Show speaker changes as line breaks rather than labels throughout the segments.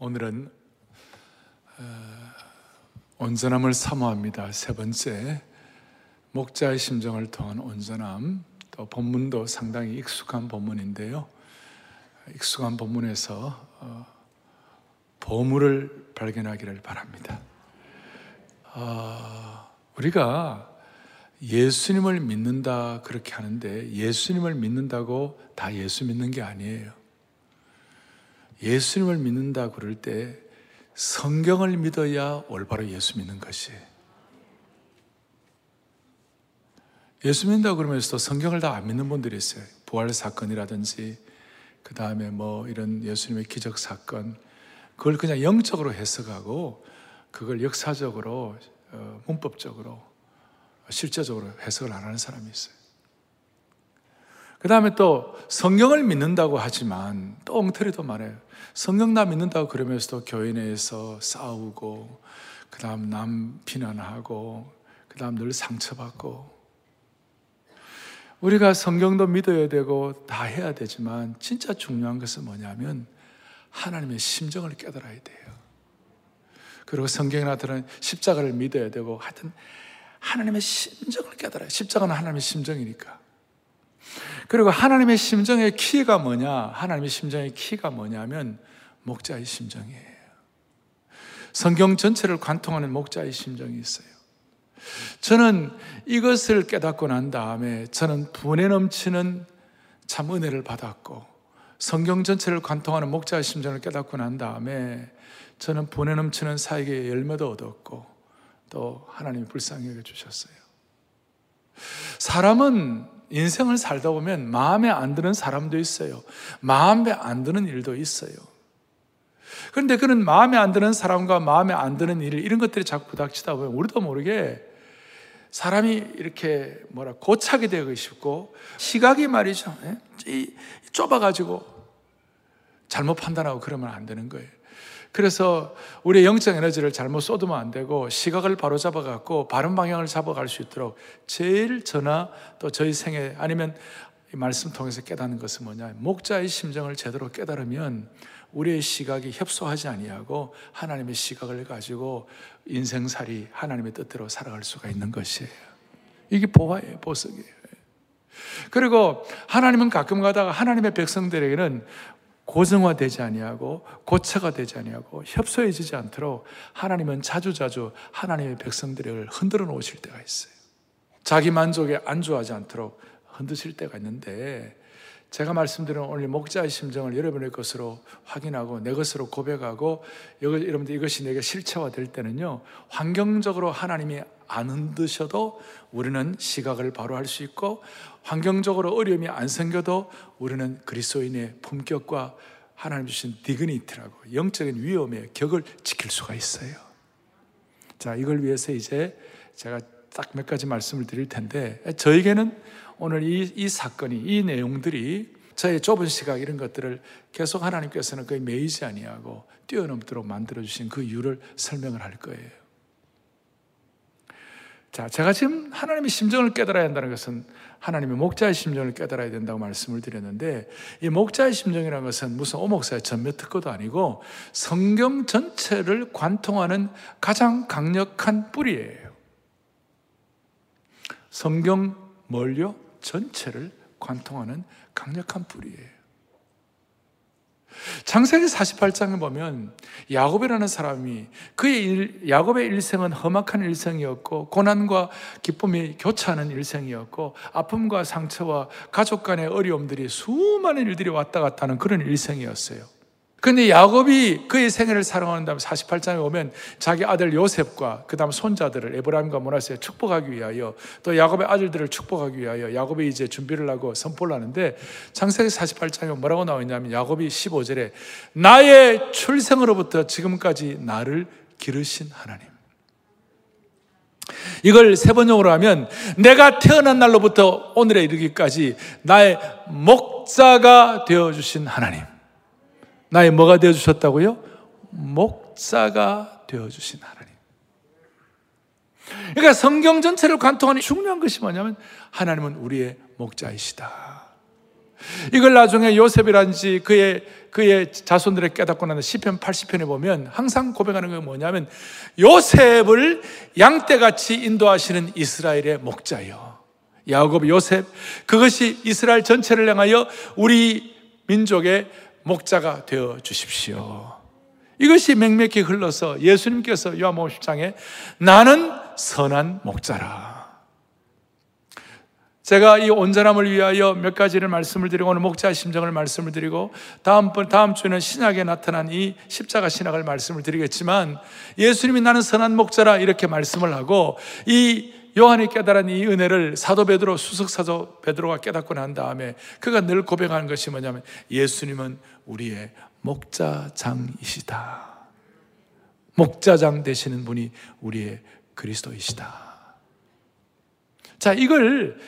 오늘은 어, 온전함을 사모합니다. 세 번째 목자의 심정을 통한 온전함. 또 본문도 상당히 익숙한 본문인데요. 익숙한 본문에서 어, 보물을 발견하기를 바랍니다. 어, 우리가 예수님을 믿는다 그렇게 하는데 예수님을 믿는다고 다 예수 믿는 게 아니에요. 예수님을 믿는다 그럴 때 성경을 믿어야 올바로 예수 믿는 것이. 예수 믿는다 그러면서도 성경을 다 안 믿는 분들이 있어요. 부활 사건이라든지 그 다음에 뭐 이런 예수님의 기적 사건 그걸 그냥 영적으로 해석하고 그걸 역사적으로 어, 문법적으로 실제적으로 해석을 안 하는 사람이 있어요. 그 다음에 또 성경을 믿는다고 하지만 또 엉터리도 말해요. 성경 나 믿는다고 그러면서도 교회 내에서 싸우고, 그 다음 남 비난하고, 그 다음 늘 상처받고. 우리가 성경도 믿어야 되고 다 해야 되지만 진짜 중요한 것은 뭐냐면 하나님의 심정을 깨달아야 돼요. 그리고 성경이나 들은 십자가를 믿어야 되고 하여튼 하나님의 심정을 깨달아요. 십자가는 하나님의 심정이니까. 그리고 하나님의 심정의 키가 뭐냐? 하나님의 심정의 키가 뭐냐면 목자의 심정이에요. 성경 전체를 관통하는 목자의 심정이 있어요. 저는 이것을 깨닫고 난 다음에 저는 분에 넘치는 참 은혜를 받았고 성경 전체를 관통하는 목자의 심정을 깨닫고 난 다음에 저는 분에 넘치는 사에게 열매도 얻었고 또 하나님이 불쌍히 여겨 주셨어요. 사람은 인생을 살다 보면 마음에 안 드는 사람도 있어요. 마음에 안 드는 일도 있어요. 그런데 그런 마음에 안 드는 사람과 마음에 안 드는 일, 이런 것들이 자꾸 부닥치다 보면 우리도 모르게 사람이 이렇게 뭐라 고착이 되고 싶고 시각이 말이죠. 예? 좁아가지고 잘못 판단하고 그러면 안 되는 거예요. 그래서 우리의 영적 에너지를 잘못 쏟으면 안 되고 시각을 바로 잡아갖고 바른 방향을 잡아갈 수 있도록 제일 저나 또 저희 생애 아니면 이 말씀 통해서 깨닫는 것은 뭐냐 목자의 심정을 제대로 깨달으면 우리의 시각이 협소하지 아니하고 하나님의 시각을 가지고 인생살이 하나님의 뜻대로 살아갈 수가 있는 것이에요. 이게 보화예요, 보석이에요. 그리고 하나님은 가끔 가다가 하나님의 백성들에게는 고정화되지 아니하고 고체가 되지 아니하고 협소해지지 않도록 하나님은 자주자주 하나님의 백성들을 흔들어 놓으실 때가 있어요. 자기 만족에 안주하지 않도록 흔드실 때가 있는데 제가 말씀드린 오늘 목자의 심정을 여러분의 것으로 확인하고 내 것으로 고백하고 여러분들 이것이 내게 실체화될 때는요 환경적으로 하나님이 안 흔드셔도 우리는 시각을 바로 할 수 있고 환경적으로 어려움이 안 생겨도 우리는 그리스도인의 품격과 하나님 주신 디그니티라고 영적인 위험의 격을 지킬 수가 있어요. 자, 이걸 위해서 이제 제가 딱 몇 가지 말씀을 드릴 텐데 저에게는 오늘 이, 이 사건이 이 내용들이 저의 좁은 시각 이런 것들을 계속 하나님께서는 거의 매이지 아니하고 뛰어넘도록 만들어 주신 그 이유를 설명을 할 거예요. 자, 제가 지금 하나님의 심정을 깨달아야 한다는 것은 하나님의 목자의 심정을 깨달아야 된다고 말씀을 드렸는데 이 목자의 심정이라는 것은 무슨 오목사의 전몇 특허도 아니고 성경 전체를 관통하는 가장 강력한 뿌리예요. 성경 뭘요? 전체를 관통하는 강력한 뿌리예요. 창세기 48장에 보면 야곱이라는 사람이 그의 일, 야곱의 일생은 험악한 일생이었고 고난과 기쁨이 교차하는 일생이었고 아픔과 상처와 가족 간의 어려움들이 수많은 일들이 왔다 갔다 하는 그런 일생이었어요. 근데 야곱이 그의 생애를 사랑하는 다음 48장에 오면 자기 아들 요셉과 그 다음 손자들을 에브라임과 모나스에 축복하기 위하여 또 야곱의 아들들을 축복하기 위하여 야곱이 이제 준비를 하고 선포를 하는데 창세기 48장에 뭐라고 나와 있냐면 야곱이 15절에 나의 출생으로부터 지금까지 나를 기르신 하나님. 이걸 세 번역으로 하면 내가 태어난 날로부터 오늘에 이르기까지 나의 목자가 되어 주신 하나님 나의 뭐가 되어 주셨다고요? 목자가 되어 주신 하나님. 그러니까 성경 전체를 관통하는 중요한 것이 뭐냐면 하나님은 우리의 목자이시다. 이걸 나중에 요셉이란지 그의 그의 자손들의 깨닫고 나는 시편 80편에 보면 항상 고백하는 게 뭐냐면 요셉을 양떼같이 인도하시는 이스라엘의 목자요. 야곱 요셉 그것이 이스라엘 전체를 향하여 우리 민족의 목자가 되어 주십시오. 이것이 맹맥히 흘러서 예수님께서 요한복음 10장에 나는 선한 목자라. 제가 이 온전함을 위하여 몇 가지를 말씀을 드리고 오늘 목자 심정을 말씀을 드리고 다음 번 다음 주는 신약에 나타난 이 십자가 신학을 말씀을 드리겠지만 예수님이 나는 선한 목자라 이렇게 말씀을 하고 이 요한이 깨달은 이 은혜를 사도 베드로 수석 사도 베드로가 깨닫고 난 다음에 그가 늘 고백하는 것이 뭐냐면 예수님은 우리의 목자장이시다. 목자장 되시는 분이 우리의 그리스도이시다. 자, 이걸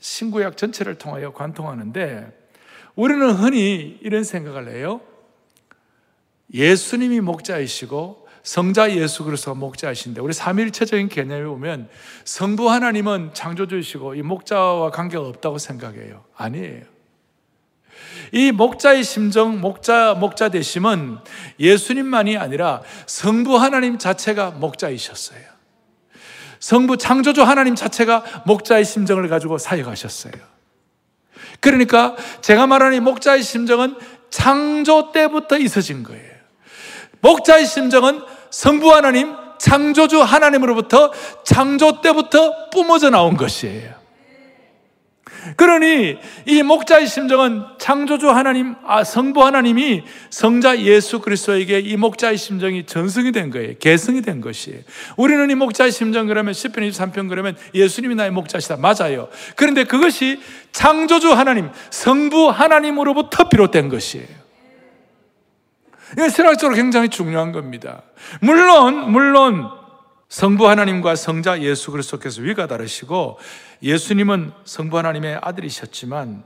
신구약 전체를 통하여 관통하는데 우리는 흔히 이런 생각을 해요. 예수님이 목자이시고 성자 예수 그리스도가 목자이신데 우리 삼일체적인 개념에 보면 성부 하나님은 창조주이시고 이 목자와 관계가 없다고 생각해요. 아니에요. 이 목자의 심정, 목자 목자 되심은 예수님만이 아니라 성부 하나님 자체가 목자이셨어요. 성부 창조주 하나님 자체가 목자의 심정을 가지고 사역하셨어요. 그러니까 제가 말하는 목자의 심정은 창조 때부터 있어진 거예요. 목자의 심정은 성부 하나님, 창조주 하나님으로부터 창조 때부터 뿜어져 나온 것이에요. 그러니 이 목자의 심정은 창조주 하나님, 아, 성부 하나님이 성자 예수 그리스도에게 이 목자의 심정이 전승이 된 거예요. 개성이 된 것이에요. 우리는 이 목자의 심정 그러면 10편 23편 그러면 예수님이 나의 목자시다. 맞아요. 그런데 그것이 창조주 하나님, 성부 하나님으로부터 비롯된 것이에요. 이건 신학적으로 굉장히 중요한 겁니다. 물론, 물론, 성부 하나님과 성자 예수 그리스도께서 위가 다르시고 예수님은 성부 하나님의 아들이셨지만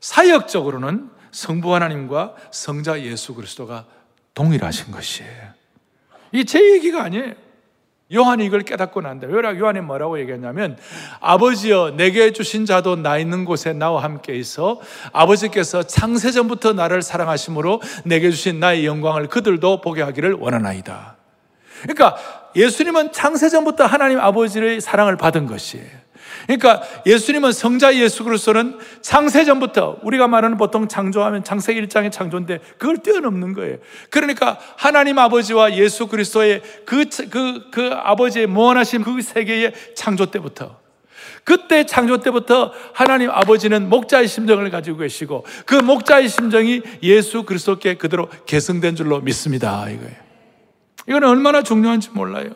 사역적으로는 성부 하나님과 성자 예수 그리스도가 동일하신 것이에요. 이게 제 얘기가 아니에요. 요한이 이걸 깨닫고 난다. 왜 요한이 뭐라고 얘기했냐면 아버지여 내게 주신 자도 나 있는 곳에 나와 함께 있어 아버지께서 창세 전부터 나를 사랑하심으로 내게 주신 나의 영광을 그들도 보게 하기를 원하나이다. 그러니까 예수님은 창세 전부터 하나님 아버지의 사랑을 받은 것이에요. 그러니까 예수님은 성자 예수 그리스도는 창세전부터 우리가 말하는 보통 창조하면 창세기 1장의 창조인데 그걸 뛰어넘는 거예요. 그러니까 하나님 아버지와 예수 그리스도의 그, 그, 그 아버지의 무한하신 그 세계의 창조 때부터 그때 창조 때부터 하나님 아버지는 목자의 심정을 가지고 계시고 그 목자의 심정이 예수 그리스도께 그대로 개성된 줄로 믿습니다. 이거예요. 이건 얼마나 중요한지 몰라요.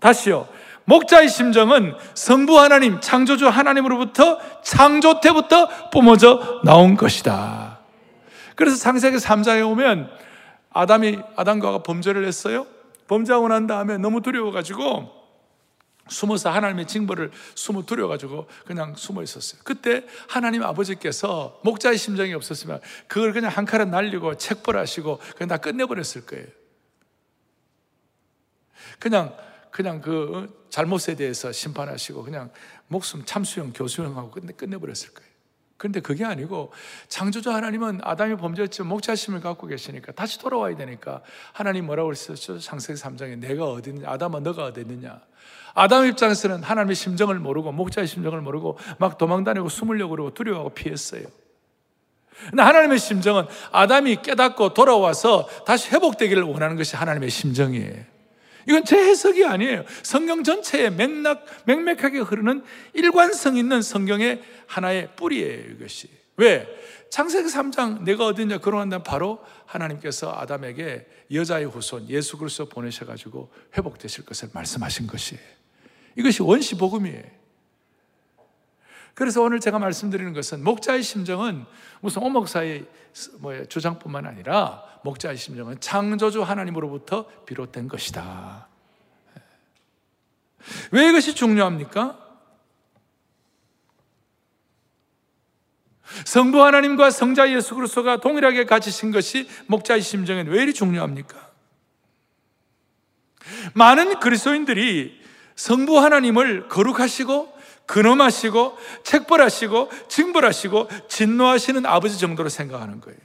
다시요. 목자의 심정은 성부 하나님, 창조주 하나님으로부터 창조 때부터 뿜어져 나온 것이다. 그래서 창세기 3장에 오면 아담이 아담과 범죄를 했어요. 범죄하고 난 다음에 너무 두려워가지고 숨어서 하나님의 징벌을 숨어 두려워가지고 그냥 숨어 있었어요. 그때 하나님 아버지께서 목자의 심정이 없었으면 그걸 그냥 한 칼에 날리고 책벌하시고 그냥 다 끝내버렸을 거예요. 그냥 그냥 그 잘못에 대해서 심판하시고 그냥 목숨 참수형 교수형하고 끝내, 끝내버렸을 거예요. 그런데 그게 아니고 창조주 하나님은 아담이 범죄했지만 목자심을 갖고 계시니까 다시 돌아와야 되니까 하나님 뭐라고 그랬었죠? 창세기 3장에 내가 어디 있느냐? 아담아 너가 어디 있느냐? 아담 입장에서는 하나님의 심정을 모르고 목자의 심정을 모르고 막 도망다니고 숨으려고 그러고 두려워하고 피했어요. 근데 하나님의 심정은 아담이 깨닫고 돌아와서 다시 회복되기를 원하는 것이 하나님의 심정이에요. 이건 제 해석이 아니에요. 성경 전체에 맥락, 맥맥하게 흐르는 일관성 있는 성경의 하나의 뿌리예요, 이것이. 왜? 창세기 3장 내가 어디냐 그러한다면 바로 하나님께서 아담에게 여자의 후손 예수 그리스도 보내셔 가지고 회복되실 것을 말씀하신 것이에요. 이것이 원시 복음이에요. 그래서 오늘 제가 말씀드리는 것은 목자의 심정은 무슨 오목사의 뭐 주장뿐만 아니라 목자의 심정은 창조주 하나님으로부터 비롯된 것이다. 왜 이것이 중요합니까? 성부 하나님과 성자 예수 그리스도가 동일하게 가지신 것이 목자의 심정엔 왜 이리 중요합니까? 많은 그리스도인들이 성부 하나님을 거룩하시고 근엄하시고 책벌하시고 징벌하시고 진노하시는 아버지 정도로 생각하는 거예요.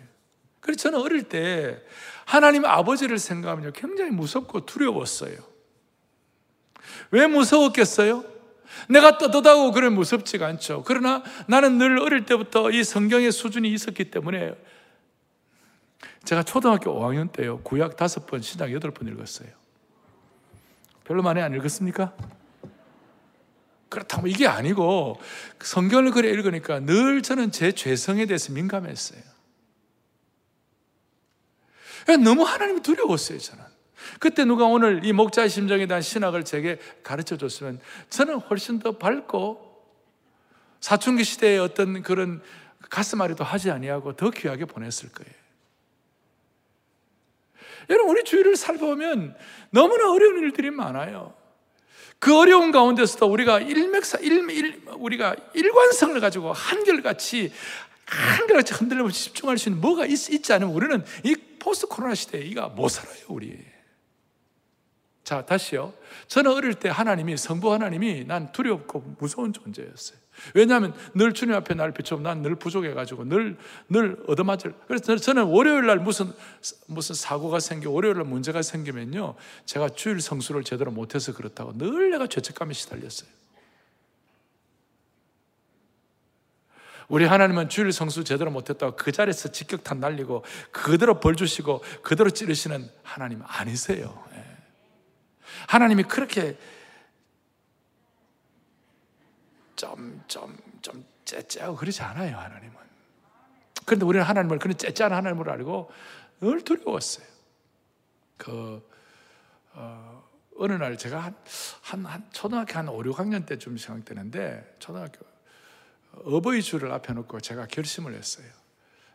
그래서 저는 어릴 때 하나님 아버지를 생각하면 굉장히 무섭고 두려웠어요. 왜 무서웠겠어요? 내가 떳떳하고 그래 무섭지가 않죠. 그러나 나는 늘 어릴 때부터 이 성경의 수준이 있었기 때문에 제가 초등학교 5학년 때요. 구약 다섯 번, 신약 여덟 번 읽었어요. 별로 많이 안 읽었습니까? 그렇다면 이게 아니고 성경을 그래 읽으니까 늘 저는 제 죄성에 대해서 민감했어요. 너무 하나님이 두려웠어요, 저는. 그때 누가 오늘 이 목자의 심정에 대한 신학을 제게 가르쳐 줬으면 저는 훨씬 더 밝고 사춘기 시대의 어떤 그런 가슴앓이도 하지 아니하고 더 귀하게 보냈을 거예요. 여러분, 우리 주위를 살펴보면 너무나 어려운 일들이 많아요. 그 어려운 가운데서도 우리가 일맥사, 일, 일, 우리가 일관성을 가지고 한결같이, 한결같이 흔들림을 집중할 수 있는 뭐가 있, 있지 않으면 우리는 이 포스트 코로나 시대에 이가 못 살아요, 우리. 자, 다시요. 저는 어릴 때 하나님이, 성부 하나님이 난 두렵고 무서운 존재였어요. 왜냐하면 늘 주님 앞에 날 비춰보면 난 늘 부족해가지고 늘, 늘 얻어맞을. 그래서 저는 월요일 날 무슨, 무슨 사고가 생겨, 월요일 날 문제가 생기면요. 제가 주일 성수를 제대로 못해서 그렇다고 늘 내가 죄책감에 시달렸어요. 우리 하나님은 주일 성수 제대로 못했다고 그 자리에서 직격탄 날리고 그대로 벌 주시고 그대로 찌르시는 하나님 아니세요. 예. 하나님이 그렇게 좀, 좀, 좀 째째하고 그러지 않아요, 하나님은. 그런데 우리는 하나님을 그런 째째한 하나님을 알고 늘 두려웠어요. 그, 어, 어느 날 제가 한, 한, 한, 초등학교 한 5, 6학년 때쯤 생각되는데, 초등학교 어버이 주를 앞에 놓고 제가 결심을 했어요.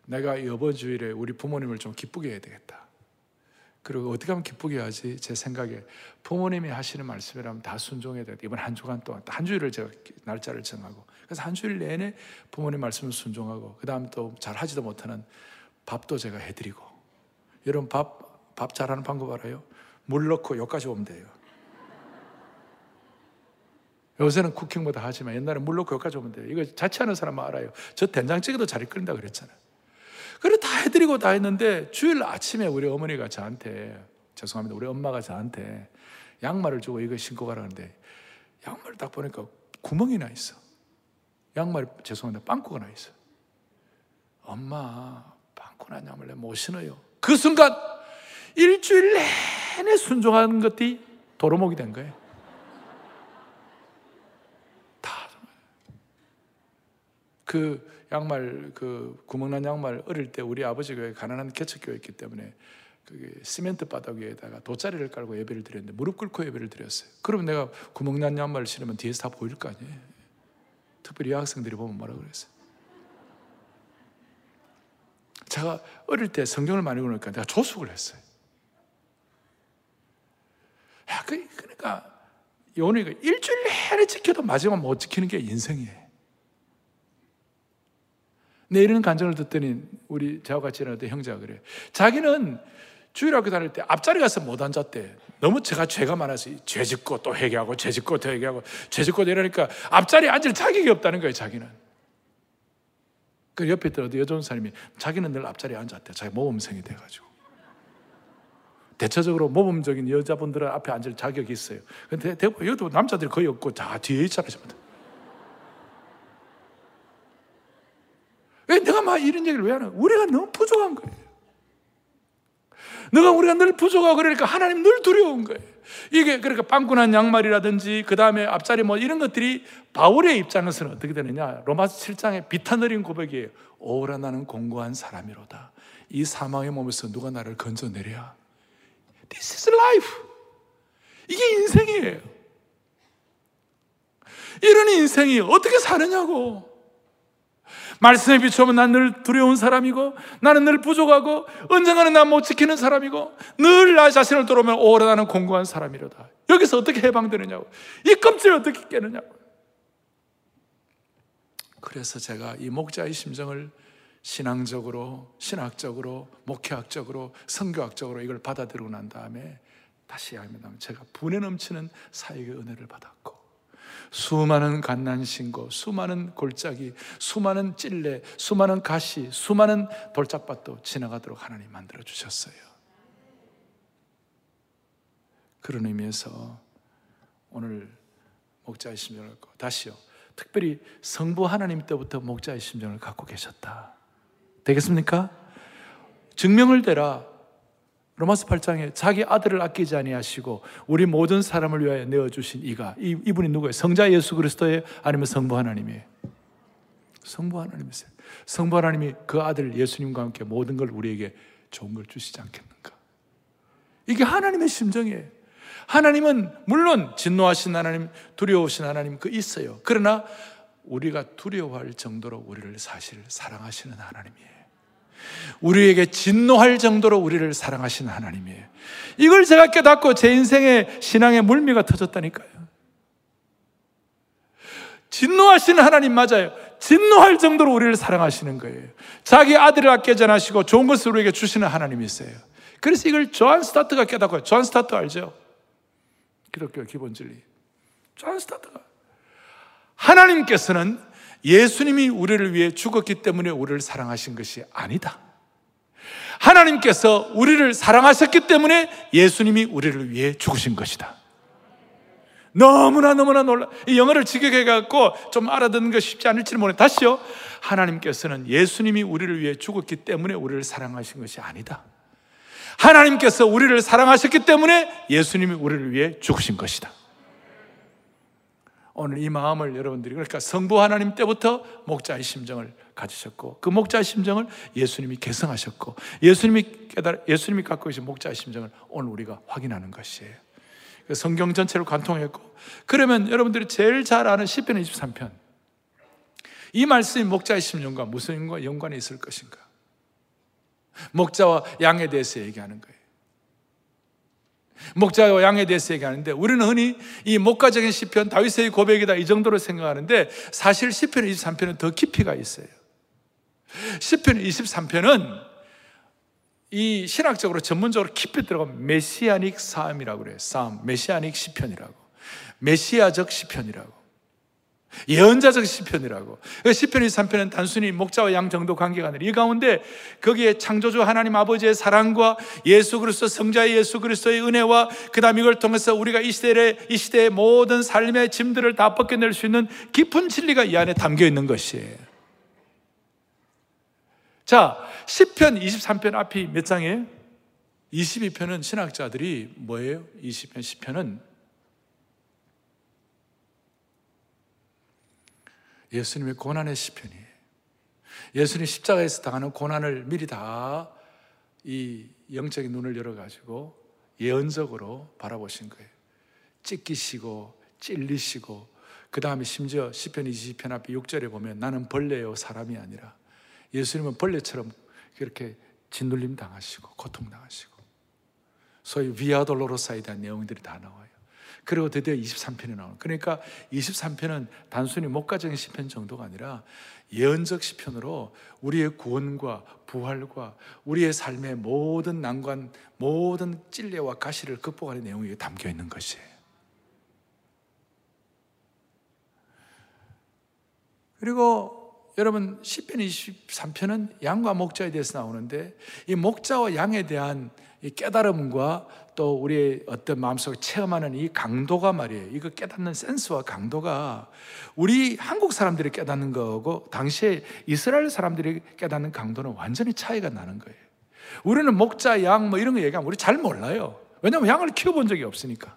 내가 이 어버이 주일에 우리 부모님을 좀 기쁘게 해야 되겠다. 그리고 어떻게 하면 기쁘게 하지? 제 생각에 부모님이 하시는 말씀이라면 다 순종해야 돼. 이번 한 주간 동안 한 주일을 제가 날짜를 정하고 그래서 한 주일 내내 부모님 말씀을 순종하고 그 다음 또 잘 하지도 못하는 밥도 제가 해드리고 여러분 밥 밥 잘하는 방법 알아요? 물 넣고 여기까지 오면 돼요. 요새는 쿠킹보다 하지만 옛날에 물 넣고 여기까지 오면 돼요. 이거 자취하는 사람은 알아요. 저 된장찌개도 잘 이끌린다 그랬잖아요. 그래 다 해드리고 다 했는데 주일 아침에 우리 어머니가 저한테 죄송합니다. 우리 엄마가 저한테 양말을 주고 이거 신고 가라는데 양말을 딱 보니까 구멍이 나 있어. 양말 죄송합니다. 빵꾸가 나 있어. 엄마 빵꾸 난 양말 내못 신어요. 그 순간 일주일 내내 순종하는 것이 도로목이 된 거예요. 다 그 양말 그 구멍난 양말 어릴 때 우리 아버지 가 가난한 개척 교회였기 때문에 그 시멘트 바닥 위에다가 돗자리를 깔고 예배를 드렸는데 무릎 꿇고 예배를 드렸어요. 그러면 내가 구멍난 양말을 신으면 뒤에서 다 보일 거 아니에요. 특별히 여학생들이 보면 뭐라 그랬어요. 제가 어릴 때 성경을 많이 보니까 내가 조숙을 했어요. 야, 그, 그러니까 요니가 일주일 내내 지켜도 마지막 못 지키는 게 인생이에요. 내 이런 간증을 듣더니 우리 저와 같이 일어났던 형제가 그래. 자기는 주일학교 다닐 때 앞자리 가서 못 앉았대. 너무 제가 죄가 많아서 죄 짓고 또 회개하고 죄 짓고 또 회개하고 죄 짓고 이러니까 앞자리에 앉을 자격이 없다는 거예요, 자기는. 그 옆에 있던 어디 여자 사람이 자기는 늘 앞자리에 앉았대. 자기 모범생이 돼가지고. 대체적으로 모범적인 여자분들은 앞에 앉을 자격이 있어요. 근데 대부분 여기도 남자들이 거의 없고 다 뒤에 있잖아요. 왜 내가 막 이런 얘기를 왜 하나? 우리가 너무 부족한 거예요. 너가 우리가 늘 부족하고 그러니까 하나님 늘 두려운 거예요. 이게 그러니까 빵꾸난 양말이라든지 그 다음에 앞자리 뭐 이런 것들이 바울의 입장에서는 어떻게 되느냐? 로마서 7장의 비탄어린 고백이에요. 오라 나는 공고한 사람이로다. 이 사망의 몸에서 누가 나를 건져내랴? This is life. 이게 인생이에요. 이런 인생이 어떻게 사느냐고. 말씀에 비추면 난 늘 두려운 사람이고 나는 늘 부족하고 언젠가는 난못 지키는 사람이고 늘 나 자신을 돌아보면 오래 나는 공고한 사람이로다. 여기서 어떻게 해방되느냐고. 이 껍질을 어떻게 깨느냐고. 그래서 제가 이 목자의 심정을 신앙적으로, 신학적으로, 목회학적으로, 성교학적으로 이걸 받아들이고 난 다음에 다시 하면 제가 분에 넘치는 사역의 은혜를 받았고 수많은 갓난 신고, 수많은 골짜기, 수많은 찔레, 수많은 가시, 수많은 돌짝밭도 지나가도록 하나님 만들어 주셨어요. 그런 의미에서 오늘 목자의 심정을 갖고 다시요. 특별히 성부 하나님 때부터 목자의 심정을 갖고 계셨다. 되겠습니까? 증명을 대라. 로마스 8장에 자기 아들을 아끼지 아니하시고 우리 모든 사람을 위하여 내어 주신 이가 이, 이분이 누구예요? 성자 예수 그리스도예요? 아니면 성부 하나님이에요? 성부 하나님이세요. 성부 하나님이 그 아들 예수님과 함께 모든 걸 우리에게 좋은 걸 주시지 않겠는가? 이게 하나님의 심정이에요. 하나님은 물론 진노하신 하나님, 두려우신 하나님 그 있어요. 그러나 우리가 두려워할 정도로 우리를 사실 사랑하시는 하나님이에요. 우리에게 진노할 정도로 우리를 사랑하시는 하나님이에요. 이걸 제가 깨닫고 제 인생의 신앙의 물미가 터졌다니까요. 진노하시는 하나님 맞아요. 진노할 정도로 우리를 사랑하시는 거예요. 자기 아들을 아끼지 않으시고 좋은 것을 우리에게 주시는 하나님이세요. 그래서 이걸 존 스토트가 깨닫고요. 존 스토트 알죠? 기독교 기본 진리. 존 스토트가. 하나님께서는 예수님이 우리를 위해 죽었기 때문에 우리를 사랑하신 것이 아니다. 하나님께서 우리를 사랑하셨기 때문에 예수님이 우리를 위해 죽으신 것이다. 너무나 너무나 놀라. 이 영어를 직역해 갖고 좀 알아듣는 거 쉽지 않을지 모르. 다시요. 하나님께서는 예수님이 우리를 위해 죽었기 때문에 우리를 사랑하신 것이 아니다. 하나님께서 우리를 사랑하셨기 때문에 예수님이 우리를 위해 죽으신 것이다. 오늘 이 마음을 여러분들이 그러니까 성부 하나님 때부터 목자의 심정을 가지셨고 그 목자의 심정을 예수님이 개성하셨고 예수님이 깨달 예수님이 갖고 계신 목자의 심정을 오늘 우리가 확인하는 것이에요. 그 성경 전체를 관통했고 그러면 여러분들이 제일 잘 아는 시편 23편 이 말씀이 목자의 심정과 무슨 연관이 있을 것인가? 목자와 양에 대해서 얘기하는 거예요. 목자와 양에 대해서 얘기하는데 우리는 흔히 이 목가적인 시편 다윗의 고백이다 이 정도로 생각하는데 사실 시편 23편은 더 깊이가 있어요. 시편 23편은 이 신학적으로 전문적으로 깊이 들어가면 메시아닉 삶이라고 그래요. 삶, 메시아닉 시편이라고. 메시아적 시편이라고. 예언자적 시편이라고. 그 시편 23편은 단순히 목자와 양 정도 관계가 아니라 이 가운데 거기에 창조주 하나님 아버지의 사랑과 예수 그리스도 성자의 예수 그리스도의 은혜와 그다음 이걸 통해서 우리가 이 시대의 이 시대의 모든 삶의 짐들을 다 벗겨낼 수 있는 깊은 진리가 이 안에 담겨 있는 것이에요. 자, 시편 23편 앞이 몇 장이에요? 22편은 신학자들이 뭐예요? 20편, 10편은 예수님의 고난의 시편이에요. 예수님 십자가에서 당하는 고난을 미리 다 이 영적인 눈을 열어가지고 예언적으로 바라보신 거예요. 찢기시고 찔리시고 그 다음에 심지어 시편 20편 앞에 6절에 보면 나는 벌레요 사람이 아니라 예수님은 벌레처럼 그렇게 짓눌림 당하시고 고통 당하시고 소위 위아돌로로사에 대한 내용들이 다 나와요. 그리고 드디어 23편이 나오는. 그러니까 23편은 단순히 목가적인 시편 정도가 아니라 예언적 시편으로 우리의 구원과 부활과 우리의 삶의 모든 난관, 모든 찔레와 가시를 극복하는 내용이 담겨 있는 것이에요. 그리고 여러분 시편 23편은 양과 목자에 대해서 나오는데 이 목자와 양에 대한 이 깨달음과 또 우리의 어떤 마음속에 체험하는 이 강도가 말이에요. 이거 깨닫는 센스와 강도가 우리 한국 사람들이 깨닫는 거고 당시에 이스라엘 사람들이 깨닫는 강도는 완전히 차이가 나는 거예요. 우리는 목자, 양 뭐 이런 거 얘기하면 우리 잘 몰라요. 왜냐하면 양을 키워본 적이 없으니까.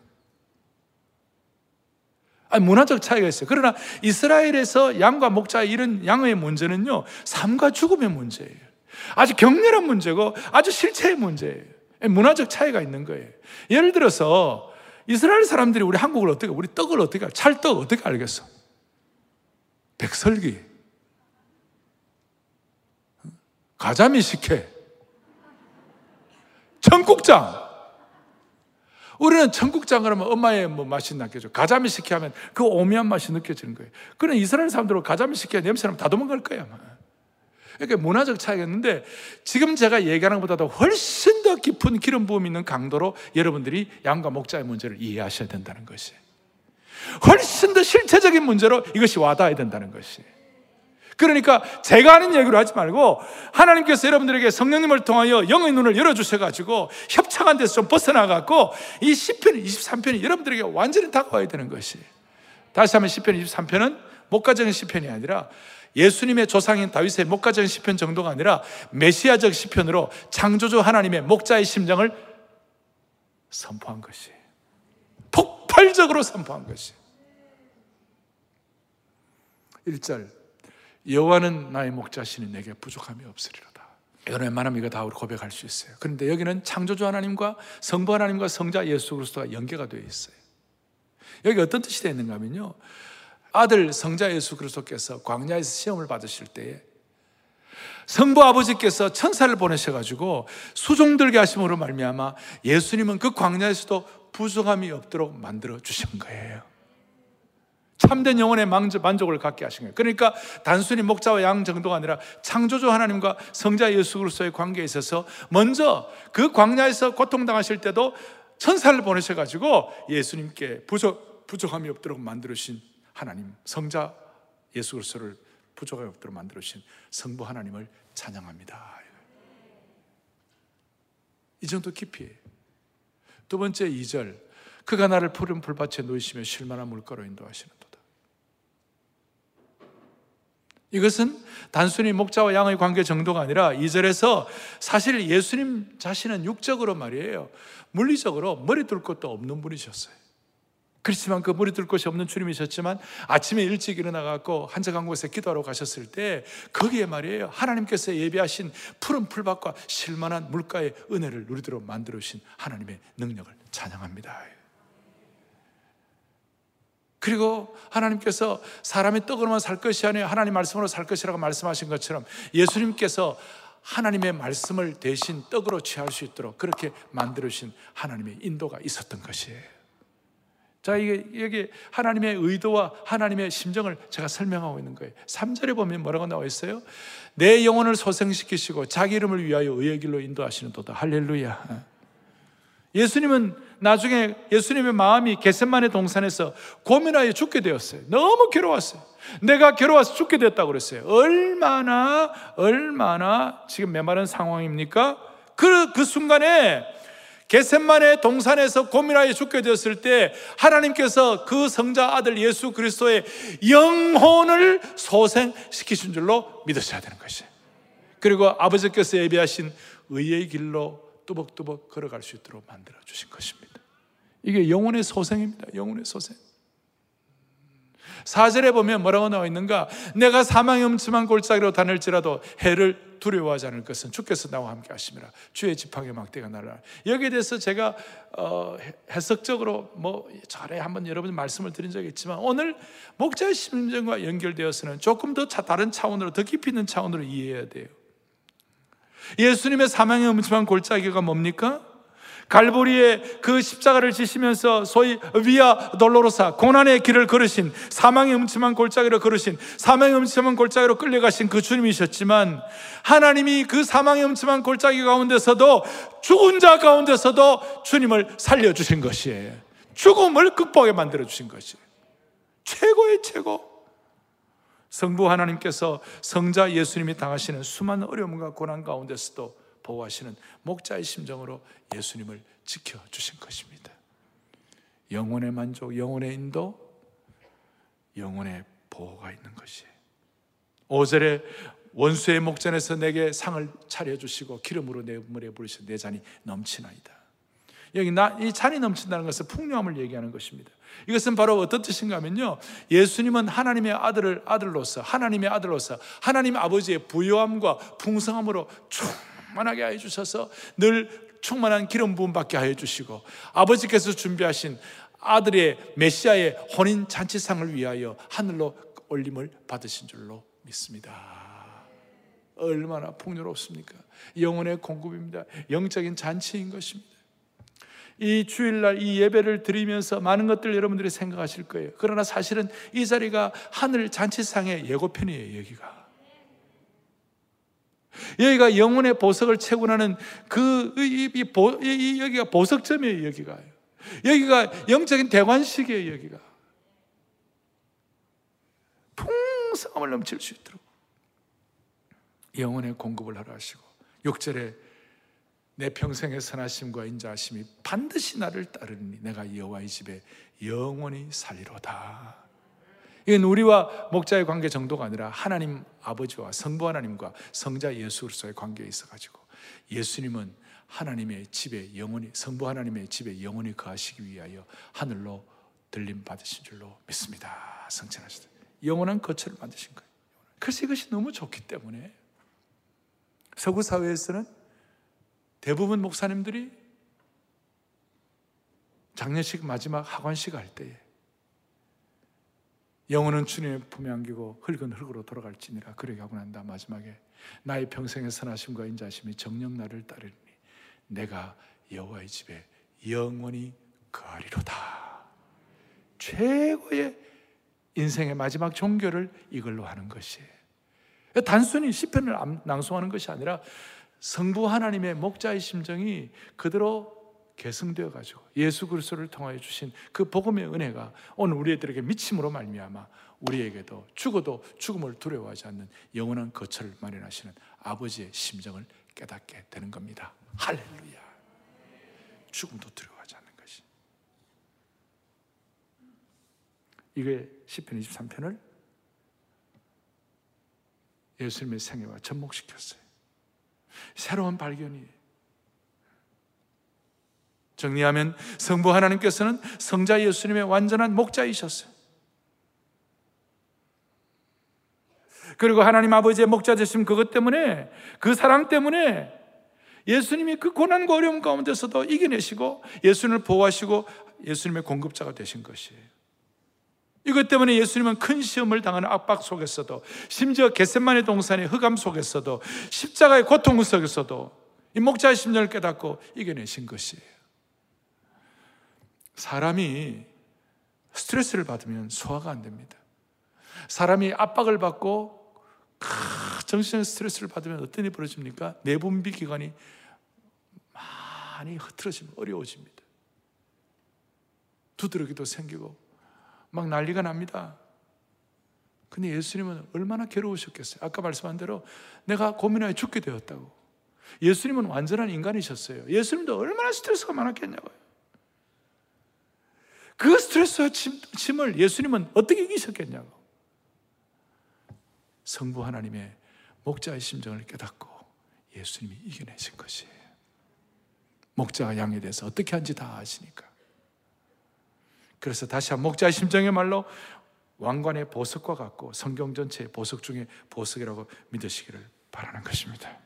아니, 문화적 차이가 있어요. 그러나 이스라엘에서 양과 목자 이런 양의 문제는요, 삶과 죽음의 문제예요. 아주 격렬한 문제고 아주 실체의 문제예요. 문화적 차이가 있는 거예요. 예를 들어서 이스라엘 사람들이 우리 한국을 어떻게, 우리 떡을 어떻게, 찰떡 어떻게 알겠어? 백설기, 가자미 식혜, 청국장. 우리는 청국장 그러면 엄마의 뭐 맛이 느껴져. 가자미 식혜 하면 그 오묘한 맛이 느껴지는 거예요. 그는 이스라엘 사람들은 가자미 식혜 냄새 나면 다 도망갈. 아마. 그러니까 문화적 차이가 있는데 지금 제가 얘기하는 것보다 도 훨씬 더 깊은 기름 부음 있는 강도로 여러분들이 양과 목자의 문제를 이해하셔야 된다는 것이에요. 훨씬 더 실체적인 문제로 이것이 와닿아야 된다는 것이. 그러니까 제가 하는 얘기로 하지 말고 하나님께서 여러분들에게 성령님을 통하여 영의 눈을 열어주셔가지고 협착한 데서 좀 벗어나갖고 이 10편, 23편이 여러분들에게 완전히 다가와야 되는 것이. 다시 한번 10편, 23편은 목가적인 시편이 아니라 예수님의 조상인 다윗의 목가적인 시편 정도가 아니라 메시아적 시편으로 창조주 하나님의 목자의 심정을 선포한 것이. 폭발적으로 선포한 것이. 1절 여호와는 나의 목자시니 내게 부족함이 없으리로다. 이건 웬만하면 이거 다 우리 고백할 수 있어요. 그런데 여기는 창조주 하나님과 성부 하나님과 성자 예수 그리스도가 연계가 되어 있어요. 여기 어떤 뜻이 되어 있는가 하면요. 아들 성자 예수 그리스도께서 광야에서 시험을 받으실 때에 성부 아버지께서 천사를 보내셔가지고 수종들게 하심으로 말미암아 예수님은 그 광야에서도 부족함이 없도록 만들어 주신 거예요. 참된 영혼의 만족을 갖게 하신 거예요. 그러니까 단순히 목자와 양 정도가 아니라 창조주 하나님과 성자 예수 그리스도의 관계에 있어서 먼저 그 광야에서 고통당하실 때도 천사를 보내셔가지고 예수님께 부족, 부족함이 없도록 만들으신 하나님, 성자 예수 그리스도를 부족함이 없도록 만들으신 성부 하나님을 찬양합니다. 이 정도 깊이. 두 번째 2절. 그가 나를 푸른 불밭에 놓이시며 쉴만한 물가로 인도하시는 이것은 단순히 목자와 양의 관계 정도가 아니라 이절에서 사실 예수님 자신은 육적으로 말이에요. 물리적으로 머리 둘 것도 없는 분이셨어요. 그렇지만 그 머리 둘 곳이 없는 주님이셨지만 아침에 일찍 일어나갖고 한적한 곳에 기도하러 가셨을 때 거기에 말이에요. 하나님께서 예비하신 푸른 풀밭과 실만한 물가의 은혜를 누리도록 만들어주신 하나님의 능력을 찬양합니다. 그리고 하나님께서 사람이 떡으로만 살 것이 아니라 하나님 말씀으로 살 것이라고 말씀하신 것처럼 예수님께서 하나님의 말씀을 대신 떡으로 취할 수 있도록 그렇게 만들어주신 하나님의 인도가 있었던 것이에요. 자, 이게, 여기 하나님의 의도와 하나님의 심정을 제가 설명하고 있는 거예요. 3절에 보면 뭐라고 나와 있어요? 내 영혼을 소생시키시고 자기 이름을 위하여 의의 길로 인도하시는 도다. 할렐루야. 예수님은 나중에 예수님의 마음이 겟셋만의 동산에서 고민하여 죽게 되었어요. 너무 괴로웠어요. 내가 괴로워서 죽게 됐다고 그랬어요. 얼마나, 얼마나 지금 메마른 상황입니까? 그, 그 순간에 겟셋만의 동산에서 고민하여 죽게 되었을 때 하나님께서 그 성자 아들 예수 그리스도의 영혼을 소생시키신 줄로 믿으셔야 되는 것이에요. 그리고 아버지께서 예비하신 의의 길로 뚜벅뚜벅 걸어갈 수 있도록 만들어 주신 것입니다. 이게 영혼의 소생입니다. 영혼의 소생. 사절에 보면 뭐라고 나와 있는가? 내가 사망의 음침한 골짜기로 다닐지라도 해를 두려워하지 않을 것은 주께서 나와 함께 하심이라. 주의 지팡이 막대가 날라. 여기에 대해서 제가 어, 해석적으로 뭐 전에 한번 여러분 말씀을 드린 적이 있지만 오늘 목자의 심정과 연결되어서는 조금 더 다른 차원으로 더 깊이 있는 차원으로 이해해야 돼요. 예수님의 사망의 음침한 골짜기가 뭡니까? 갈보리에 그 십자가를 지시면서 소위 위아 돌로로사 고난의 길을 걸으신 사망의 음침한 골짜기로 걸으신 사망의 음침한 골짜기로 끌려가신 그 주님이셨지만 하나님이 그 사망의 음침한 골짜기 가운데서도 죽은 자 가운데서도 주님을 살려주신 것이에요. 죽음을 극복하게 만들어 주신 것이에요. 최고의 최고. 성부 하나님께서 성자 예수님이 당하시는 수많은 어려움과 고난 가운데서도 보호하시는 목자의 심정으로 예수님을 지켜주신 것입니다. 영혼의 만족, 영혼의 인도, 영혼의 보호가 있는 것이에요. 5절에 원수의 목전에서 내게 상을 차려주시고 기름으로 내 물에 부르셔 내 잔이 넘치나이다. 여기 나, 이 잔이 넘친다는 것은 풍요함을 얘기하는 것입니다. 이것은 바로 어떤 뜻인가 하면요. 예수님은 하나님의 아들을 아들로서, 하나님의 아들로서, 하나님 아버지의 부요함과 풍성함으로 충 만하게 해 주셔서 늘 충만한 기름 부음 받게 하여 주시고 아버지께서 준비하신 아들의 메시아의 혼인 잔치상을 위하여 하늘로 올림을 받으신 줄로 믿습니다. 얼마나 풍요롭습니까? 영혼의 공급입니다. 영적인 잔치인 것입니다. 이 주일날 이 예배를 드리면서 많은 것들 여러분들이 생각하실 거예요. 그러나 사실은 이 자리가 하늘 잔치상의 예고편이에요, 여기가. 여기가 영혼의 보석을 채굴하는 그, 이, 이, 보, 이, 여기가 보석점이에요, 여기가. 여기가 영적인 대관식이에요, 여기가. 풍성함을 넘칠 수 있도록. 영혼의 공급을 하라 하시고, 6절에 내 평생의 선하심과 인자하심이 반드시 나를 따르니 내가 여호와의 집에 영원히 살리로다. 이건 우리와 목자의 관계 정도가 아니라 하나님 아버지와 성부 하나님과 성자 예수 그리스도의 관계에 있어 가지고 예수님은 하나님의 집에 영원히 성부 하나님의 집에 영원히 거하시기 위하여 하늘로 들림 받으신 줄로 믿습니다. 성찬하시다. 영원한 거처를 만드신 거예요. 그래서 이것이 너무 좋기 때문에 서구 사회에서는 대부분 목사님들이 장례식 마지막 하관식 할 때에 영혼은 주님의 품에 안기고 흙은 흙으로 돌아갈지니라. 그러게 하고 난다 마지막에 나의 평생의 선하심과 인자심이 정녕 나를 따르니 내가 여호와의 집에 영원히 거하리로다. 최고의 인생의 마지막 종교를 이걸로 하는 것이에요 단순히 시편을 낭송하는 것이 아니라 성부 하나님의 목자의 심정이 그대로 계승되어 가지고 예수 그리스도를 통하여 주신 그 복음의 은혜가 오늘 우리들에게 미침으로 말미암아 우리에게도 죽어도 죽음을 두려워하지 않는 영원한 거처를 마련하시는 아버지의 심정을 깨닫게 되는 겁니다. 할렐루야. 죽음도 두려워하지 않는 것이. 이게 시편 23편을 예수님의 생애와 접목시켰어요. 새로운 발견이 정리하면 성부 하나님께서는 성자 예수님의 완전한 목자이셨어요. 그리고 하나님 아버지의 목자 되심 그것 때문에 그 사랑 때문에 예수님이 그 고난과 어려움 가운데서도 이겨내시고 예수님을 보호하시고 예수님의 공급자가 되신 것이에요. 이것 때문에 예수님은 큰 시험을 당하는 압박 속에서도 심지어 겟셋만의 동산의 흑암 속에서도 십자가의 고통 속에서도 이 목자의 심령을 깨닫고 이겨내신 것이에요. 사람이 스트레스를 받으면 소화가 안 됩니다. 사람이 압박을 받고 정신적 스트레스를 받으면 어떤 일이 벌어집니까? 내분비 기관이 많이 흐트러지면 어려워집니다. 두드러기도 생기고 막 난리가 납니다. 근데 예수님은 얼마나 괴로우셨겠어요? 아까 말씀한 대로 내가 고민하여 죽게 되었다고. 예수님은 완전한 인간이셨어요. 예수님도 얼마나 스트레스가 많았겠냐고요. 그 스트레스와 짐을 예수님은 어떻게 이기셨겠냐고. 성부 하나님의 목자의 심정을 깨닫고 예수님이 이겨내신 것이에요. 목자가 양에 대해서 어떻게 한지 다 아시니까. 그래서 다시 한 목자의 심정의 말로 왕관의 보석과 같고 성경 전체의 보석 중에 보석이라고 믿으시기를 바라는 것입니다.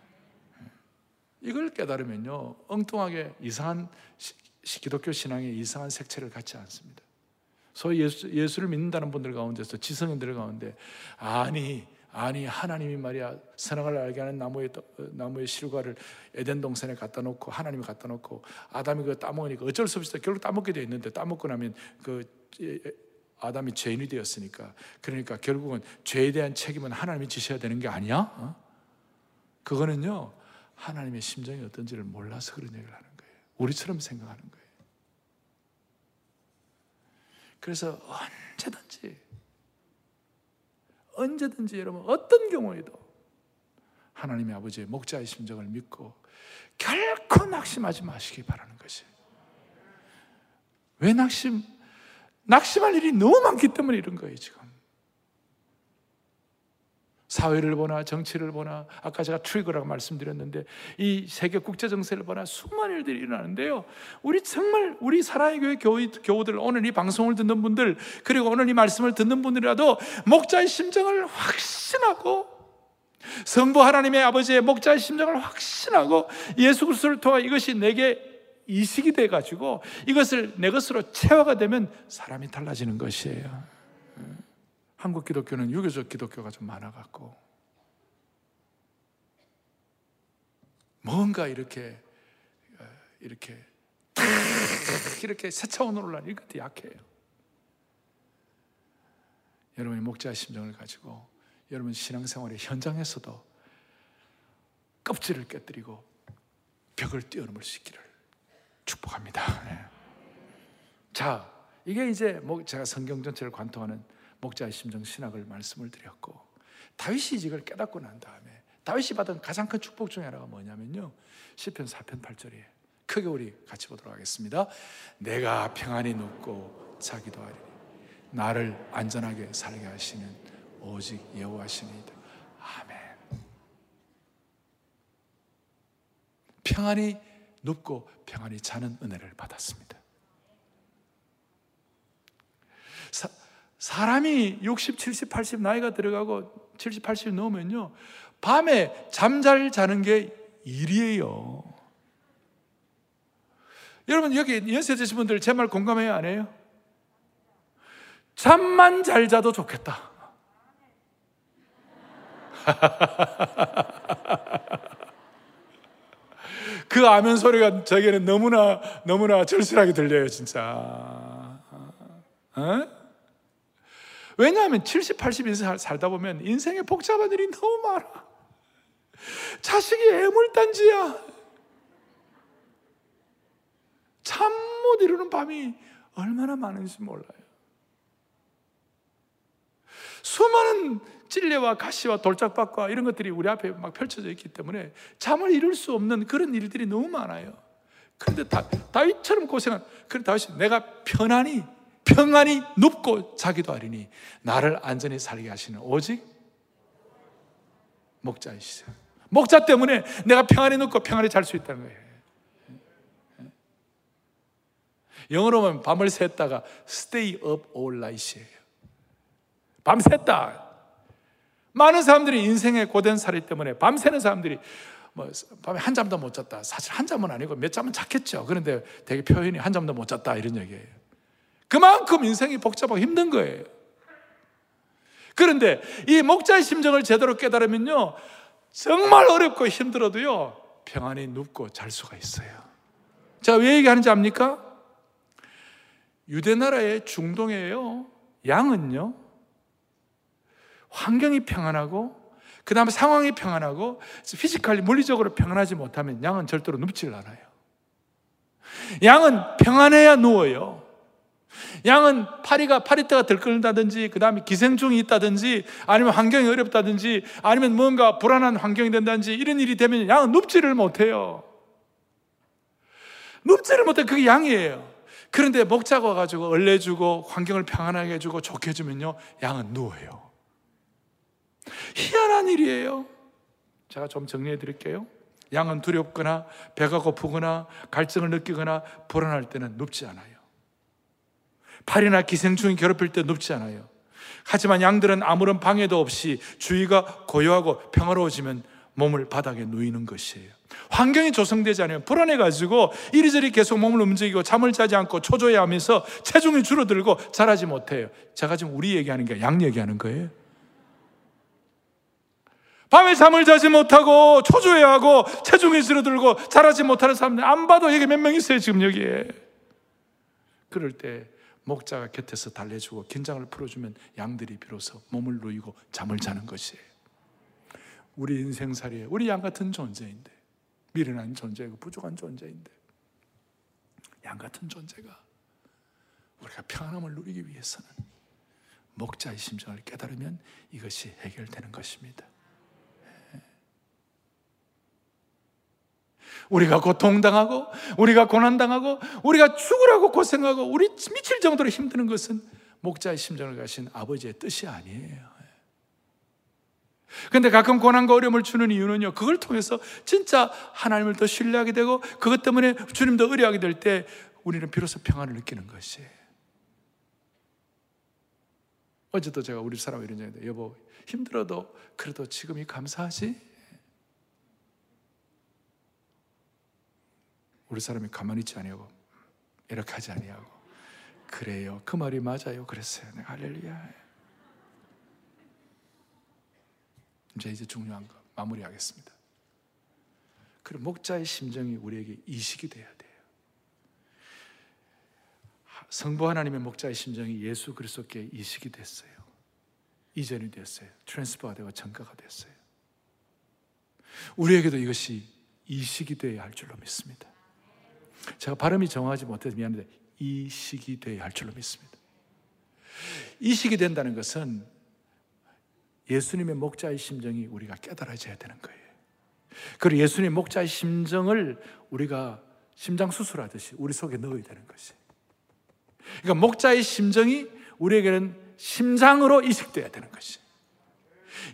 이걸 깨달으면요, 엉뚱하게 이상한 기독교 신앙의 이상한 색채를 갖지 않습니다. 소위 예수, 예수를 믿는다는 분들 가운데서 지성인들 가운데 아니 아니 하나님이 말이야 선악을 알게 하는 나무의 나무의 실과를 에덴 동산에 갖다 놓고 하나님이 갖다 놓고 아담이 그 따먹으니까 어쩔 수 없이 결국 따먹게 돼 있는데 따먹고 나면 그 아담이 죄인이 되었으니까 그러니까 결국은 죄에 대한 책임은 하나님이 지셔야 되는 게 아니야? 어? 그거는요 하나님의 심정이 어떤지를 몰라서 그런 얘기를 하는. 우리처럼 생각하는 거예요. 그래서 언제든지, 언제든지 여러분, 어떤 경우에도 하나님의 아버지의 목자의 심정을 믿고 결코 낙심하지 마시기 바라는 것이에요. 왜 낙심? 낙심할 일이 너무 많기 때문에 이런 거예요, 지금. 사회를 보나 정치를 보나 아까 제가 트리거라고 말씀드렸는데 이 세계 국제 정세를 보나 수많은 일들이 일어나는데요. 우리 정말 우리 사랑의 교회 교우, 교우들 오늘 이 방송을 듣는 분들 그리고 오늘 이 말씀을 듣는 분들이라도 목자의 심정을 확신하고 성부 하나님의 아버지의 목자의 심정을 확신하고 예수 그리스도를 통해 이것이 내게 이식이 돼 가지고 이것을 내 것으로 체화가 되면 사람이 달라지는 것이에요. 한국 기독교는 유교적 기독교가 좀 많아갖고 뭔가 이렇게 어, 이렇게 이렇게 새 차원으로 올라가는 이것도 약해요. 여러분의 목자 심정을 가지고 여러분 신앙생활의 현장에서도 껍질을 깨뜨리고 벽을 뛰어넘을 수 있기를 축복합니다. 네. 자, 이게 이제 뭐 제가 성경 전체를 관통하는 목자의 심정 신학을 말씀을 드렸고 다윗이 이걸 깨닫고 난 다음에 다윗이 받은 가장 큰 축복 중에 하나가 뭐냐면요. 시편 4편 8절이에요. 크게 우리 같이 보도록 하겠습니다. 내가 평안히 눕고 자기도 하리니 나를 안전하게 살게 하시는 오직 여호와시니이다. 아멘. 평안히 눕고 평안히 자는 은혜를 받았습니다. 사, 사람이 60, 70, 80 나이가 들어가고 70, 80 넘으면요. 밤에 잠잘 자는 게 일이에요. 여러분 여기 연세 드신 분들 제 말 공감해요 안 해요? 잠만 잘 자도 좋겠다. 그 아멘 소리가 저에게는 너무나 너무나 절실하게 들려요, 진짜. 어? 왜냐하면 70, 80인 살다 보면 인생에 복잡한 일이 너무 많아. 자식이 애물단지야. 잠 못 이루는 밤이 얼마나 많은지 몰라요. 수많은 찔레와 가시와 돌짝밭과 이런 것들이 우리 앞에 막 펼쳐져 있기 때문에 잠을 이룰 수 없는 그런 일들이 너무 많아요. 그런데 다, 다윗처럼 고생한, 그래 다윗이 내가 편안히, 평안히 눕고 자기도 하리니 나를 안전히 살게 하시는 오직 목자이시죠. 목자 때문에 내가 평안히 눕고 평안히 잘 수 있다는 거예요. 영어로 보면 밤을 샜다가 stay up all night이에요. 밤 샜다. 많은 사람들이 인생의 고된 살이 때문에 밤새는 사람들이 뭐 밤에 한 잠도 못 잤다. 사실 한 잠은 아니고 몇 잠은 잤겠죠. 그런데 되게 표현이 한 잠도 못 잤다 이런 얘기예요. 그만큼 인생이 복잡하고 힘든 거예요. 그런데 이 목자의 심정을 제대로 깨달으면요. 정말 어렵고 힘들어도요. 평안히 눕고 잘 수가 있어요. 제가 왜 얘기하는지 압니까? 유대 나라의 중동이에요. 양은요. 환경이 평안하고 그 다음에 상황이 평안하고 physically 물리적으로 평안하지 못하면 양은 절대로 눕질 않아요. 양은 평안해야 누워요. 양은 파리가 파리떼가 들끓는다든지 그 다음에 기생충이 있다든지 아니면 환경이 어렵다든지 아니면 뭔가 불안한 환경이 된다든지 이런 일이 되면 양은 눕지를 못해요. 눕지를 못해 그게 양이에요. 그런데 목자가 와가지고 얼레주고 환경을 평안하게 해주고 좋게 해주면요 양은 누워요. 희한한 일이에요. 제가 좀 정리해 드릴게요. 양은 두렵거나 배가 고프거나 갈증을 느끼거나 불안할 때는 눕지 않아요. 팔이나 기생충이 괴롭힐 때 눕지 않아요. 하지만 양들은 아무런 방해도 없이 주위가 고요하고 평화로워지면 몸을 바닥에 누이는 것이에요. 환경이 조성되지 않으면 불안해가지고 이리저리 계속 몸을 움직이고 잠을 자지 않고 초조해하면서 체중이 줄어들고 자라지 못해요. 제가 지금 우리 얘기하는 게 양 얘기하는 거예요. 밤에 잠을 자지 못하고 초조해하고 체중이 줄어들고 자라지 못하는 사람들 안 봐도 여기 몇 명 있어요 지금 여기에 그럴 때 목자가 곁에서 달래주고 긴장을 풀어주면 양들이 비로소 몸을 누이고 잠을 자는 것이에요. 우리 인생살이에 우리 양 같은 존재인데 미련한 존재고 부족한 존재인데 양 같은 존재가 우리가 평안함을 누리기 위해서는 목자의 심정을 깨달으면 이것이 해결되는 것입니다 우리가 고통당하고, 우리가 고난당하고, 우리가 죽으라고 고생하고, 우리 미칠 정도로 힘드는 것은 목자의 심정을 가신 아버지의 뜻이 아니에요. 근데 가끔 고난과 어려움을 주는 이유는요, 그걸 통해서 진짜 하나님을 더 신뢰하게 되고, 그것 때문에 주님 더 의뢰하게 될 때, 우리는 비로소 평안을 느끼는 것이에요. 어제도 제가 우리 사람 이런 얘기인데, 여보, 힘들어도 그래도 지금이 감사하지? 우리 사람이 가만히 있지 아니하고 이렇게 하지 아니하고 그래요. 그 말이 맞아요. 그랬어요. 내가 할렐루야. 이제 이제 중요한 거 마무리하겠습니다. 그럼 목자의 심정이 우리에게 이식이 돼야 돼요. 성부 하나님의 목자의 심정이 예수 그리스도께 이식이 됐어요. 이전이 됐어요. transfer가 되고 전가가 됐어요. 우리에게도 이것이 이식이 되어야 할 줄로 믿습니다. 제가 발음이 정확하지 못해서 미안한데 이식이 되어야 할 줄로 믿습니다. 이식이 된다는 것은 예수님의 목자의 심정이 우리가 깨달아져야 되는 거예요. 그리고 예수님의 목자의 심정을 우리가 심장 수술하듯이 우리 속에 넣어야 되는 것이. 그러니까 목자의 심정이 우리에게는 심장으로 이식돼야 되는 것이.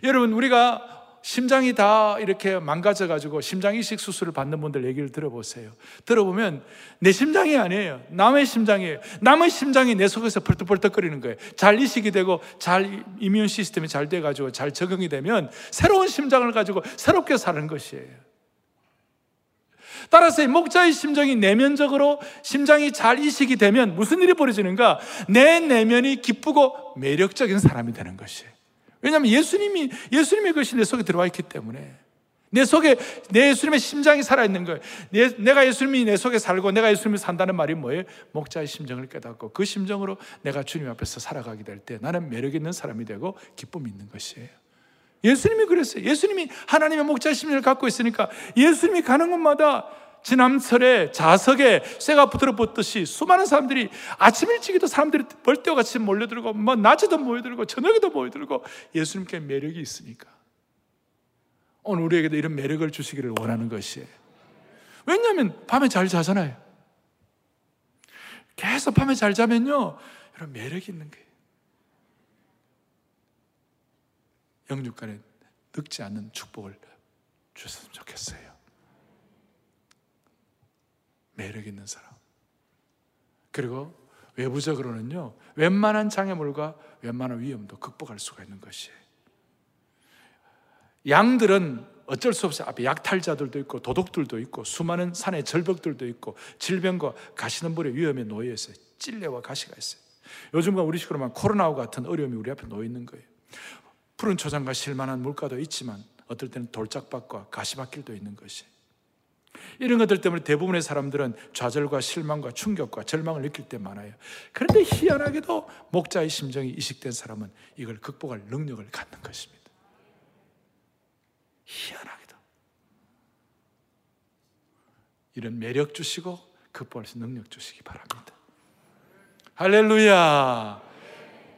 여러분 우리가 심장이 다 이렇게 망가져 가지고 심장 이식 수술을 받는 분들 얘기를 들어보세요. 들어보면 내 심장이 아니에요. 남의 심장이에요. 남의 심장이 내 속에서 벌떡벌떡거리는 거예요. 잘 이식이 되고 잘 이뮨 시스템이 잘 돼 가지고 잘 적응이 되면 새로운 심장을 가지고 새롭게 사는 것이에요. 따라서 목자의 심정이 내면적으로 심장이 잘 이식이 되면 무슨 일이 벌어지는가? 내 내면이 기쁘고 매력적인 사람이 되는 것이에요. 왜냐하면 예수님이, 예수님의 것이 내 속에 들어와 있기 때문에. 내 속에 내 예수님의 심장이 살아있는 거예요. 내, 내가 예수님이 내 속에 살고 내가 예수님이 산다는 말이 뭐예요? 목자의 심정을 깨닫고 그 심정으로 내가 주님 앞에서 살아가게 될 때 나는 매력 있는 사람이 되고 기쁨이 있는 것이에요. 예수님이 그랬어요. 예수님이 하나님의 목자의 심정을 갖고 있으니까 예수님이 가는 곳마다 지남철에 자석에 쇠가 부드러웠듯이 수많은 사람들이 아침 일찍이도 사람들이 벌떼같이 몰려들고 뭐 낮에도 모여들고 저녁에도 모여들고 예수님께 매력이 있으니까 오늘 우리에게도 이런 매력을 주시기를 원하는 것이에요. 왜냐하면 밤에 잘 자잖아요. 계속 밤에 잘 자면요, 이런 매력이 있는 거예요. 영육간에 늙지 않는 축복을 주셨으면 좋겠어요. 매력 있는 사람. 그리고 외부적으로는요, 웬만한 장애물과 웬만한 위험도 극복할 수가 있는 것이에요. 양들은 어쩔 수 없이 앞에 약탈자들도 있고 도둑들도 있고 수많은 산의 절벽들도 있고 질병과 가시덤불의 위험에 놓여 있어요. 찔레와 가시가 있어요. 요즘과 우리 식으로 말 코로나와 같은 어려움이 우리 앞에 놓여 있는 거예요. 푸른 초장과 실만한 물가도 있지만 어떨 때는 돌짝밭과 가시밭길도 있는 것이에요. 이런 것들 때문에 대부분의 사람들은 좌절과 실망과 충격과 절망을 느낄 때 많아요. 그런데 희한하게도 목자의 심정이 이식된 사람은 이걸 극복할 능력을 갖는 것입니다. 희한하게도. 이런 매력 주시고 극복할 수 있는 능력 주시기 바랍니다. 할렐루야.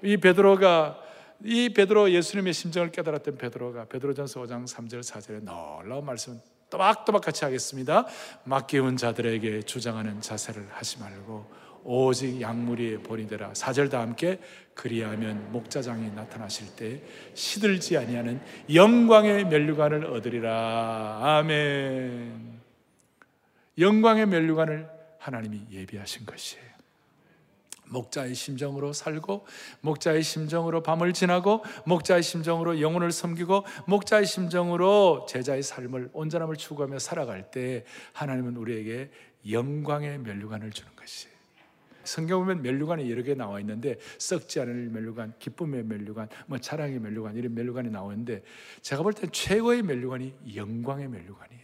이 베드로가 이 베드로 예수님의 심정을 깨달았던 베드로가 베드로전서 5장 3절 4절에 놀라운 말씀 또박또박 같이 하겠습니다. 맡기운 자들에게 주장하는 자세를 하지 말고 오직 양무리에 본이 되라. 사절다 함께 그리하면 목자장이 나타나실 때 시들지 아니하는 영광의 멸류관을 얻으리라. 아멘. 영광의 멸류관을 하나님이 예비하신 것이에요. 목자의 심정으로 살고 목자의 심정으로 밤을 지나고 목자의 심정으로 영혼을 섬기고 목자의 심정으로 제자의 삶을 온전함을 추구하며 살아갈 때 하나님은 우리에게 영광의 멸류관을 주는 것이에요. 성경 보면 멸류관이 여러 개 나와 있는데 썩지 않을 멸류관, 기쁨의 멸류관, 뭐 자랑의 멸류관 이런 멸류관이 나오는데 제가 볼 땐 최고의 멸류관이 영광의 멸류관이에요.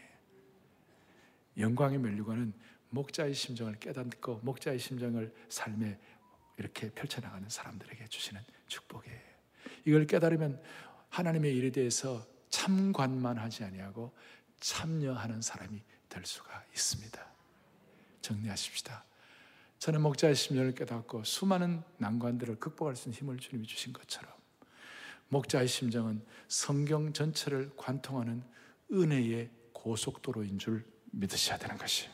영광의 멸류관은 목자의 심정을 깨닫고 목자의 심정을 삶에 이렇게 펼쳐나가는 사람들에게 주시는 축복이에요. 이걸 깨달으면 하나님의 일에 대해서 참관만 하지 아니하고 참여하는 사람이 될 수가 있습니다. 정리하십시다. 저는 목자의 심령을 깨닫고 수많은 난관들을 극복할 수 있는 힘을 주님이 주신 것처럼 목자의 심정은 성경 전체를 관통하는 은혜의 고속도로인 줄 믿으셔야 되는 것이.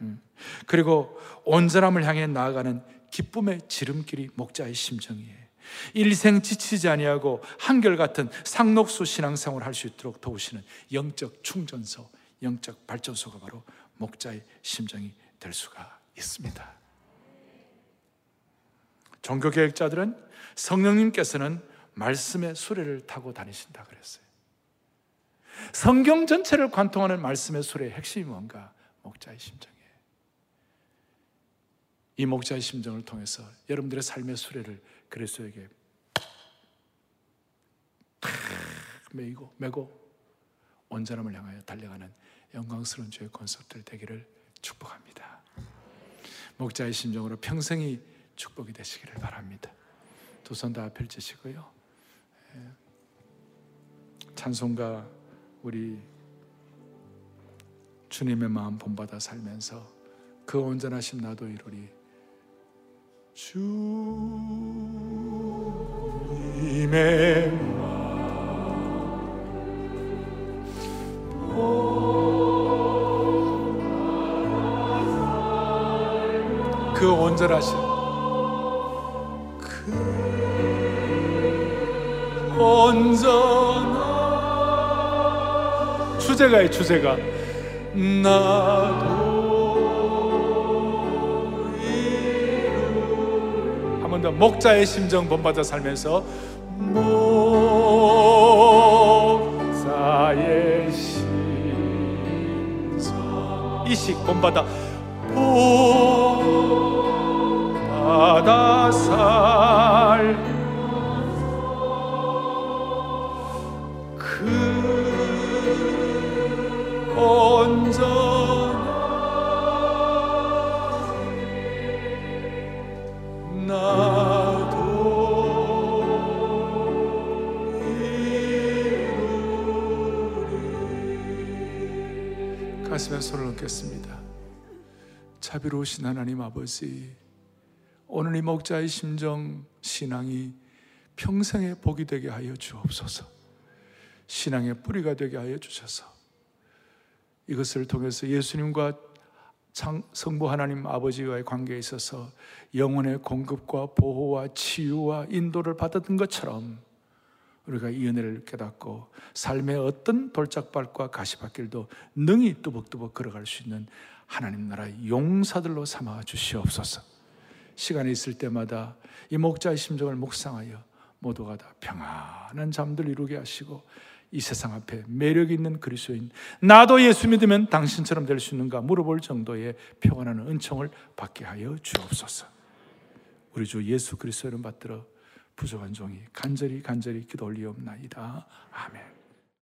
음. 그리고 온전함을 향해 나아가는 기쁨의 지름길이 목자의 심정이에요. 일생 지치지 아니하고 한결같은 상록수 신앙생활을 할 수 있도록 도우시는 영적 충전소, 영적 발전소가 바로 목자의 심정이 될 수가 있습니다. 종교 계획자들은 성령님께서는 말씀의 수레를 타고 다니신다 그랬어요. 성경 전체를 관통하는 말씀의 수레의 핵심이 뭔가? 목자의 심정. 이 목자의 심정을 통해서 여러분들의 삶의 수레를 그리스도에게 매고 매고 온전함을 향하여 달려가는 영광스러운 주의 콘서트를 되기를 축복합니다. 목자의 심정으로 평생이 축복이 되시기를 바랍니다. 두 손 다 펼치시고요. 예. 찬송가 우리 주님의 마음 본받아 살면서 그 온전하심 나도 이루리 주님의 그 온전하신 그 온전한 주제가의 주제가 나도 한번더 목자의 심정 본받아 살면서 목자의 심정. 이식 본받아 본받아 살 자비로우신 하나님 아버지 오늘 이 목자의 심정 신앙이 평생의 복이 되게 하여 주옵소서. 신앙의 뿌리가 되게 하여 주셔서 이것을 통해서 예수님과 장- 성부 하나님 아버지와의 관계에 있어서 영혼의 공급과 보호와 치유와 인도를 받았던 것처럼 우리가 이 은혜를 깨닫고 삶의 어떤 돌짝발과 가시밭길도 능히 뚜벅뚜벅 걸어갈 수 있는 하나님 나라의 용사들로 삼아 주시옵소서. 시간이 있을 때마다 이 목자의 심정을 묵상하여 모두가 다 평안한 잠들 이루게 하시고 이 세상 앞에 매력 있는 그리스도인 나도 예수 믿으면 당신처럼 될 수 있는가 물어볼 정도의 평안한 은총을 받게 하여 주옵소서. 우리 주 예수 그리스도 이름 받들어 부족한 종이 간절히 간절히 기도 올리옵나이다. 아멘.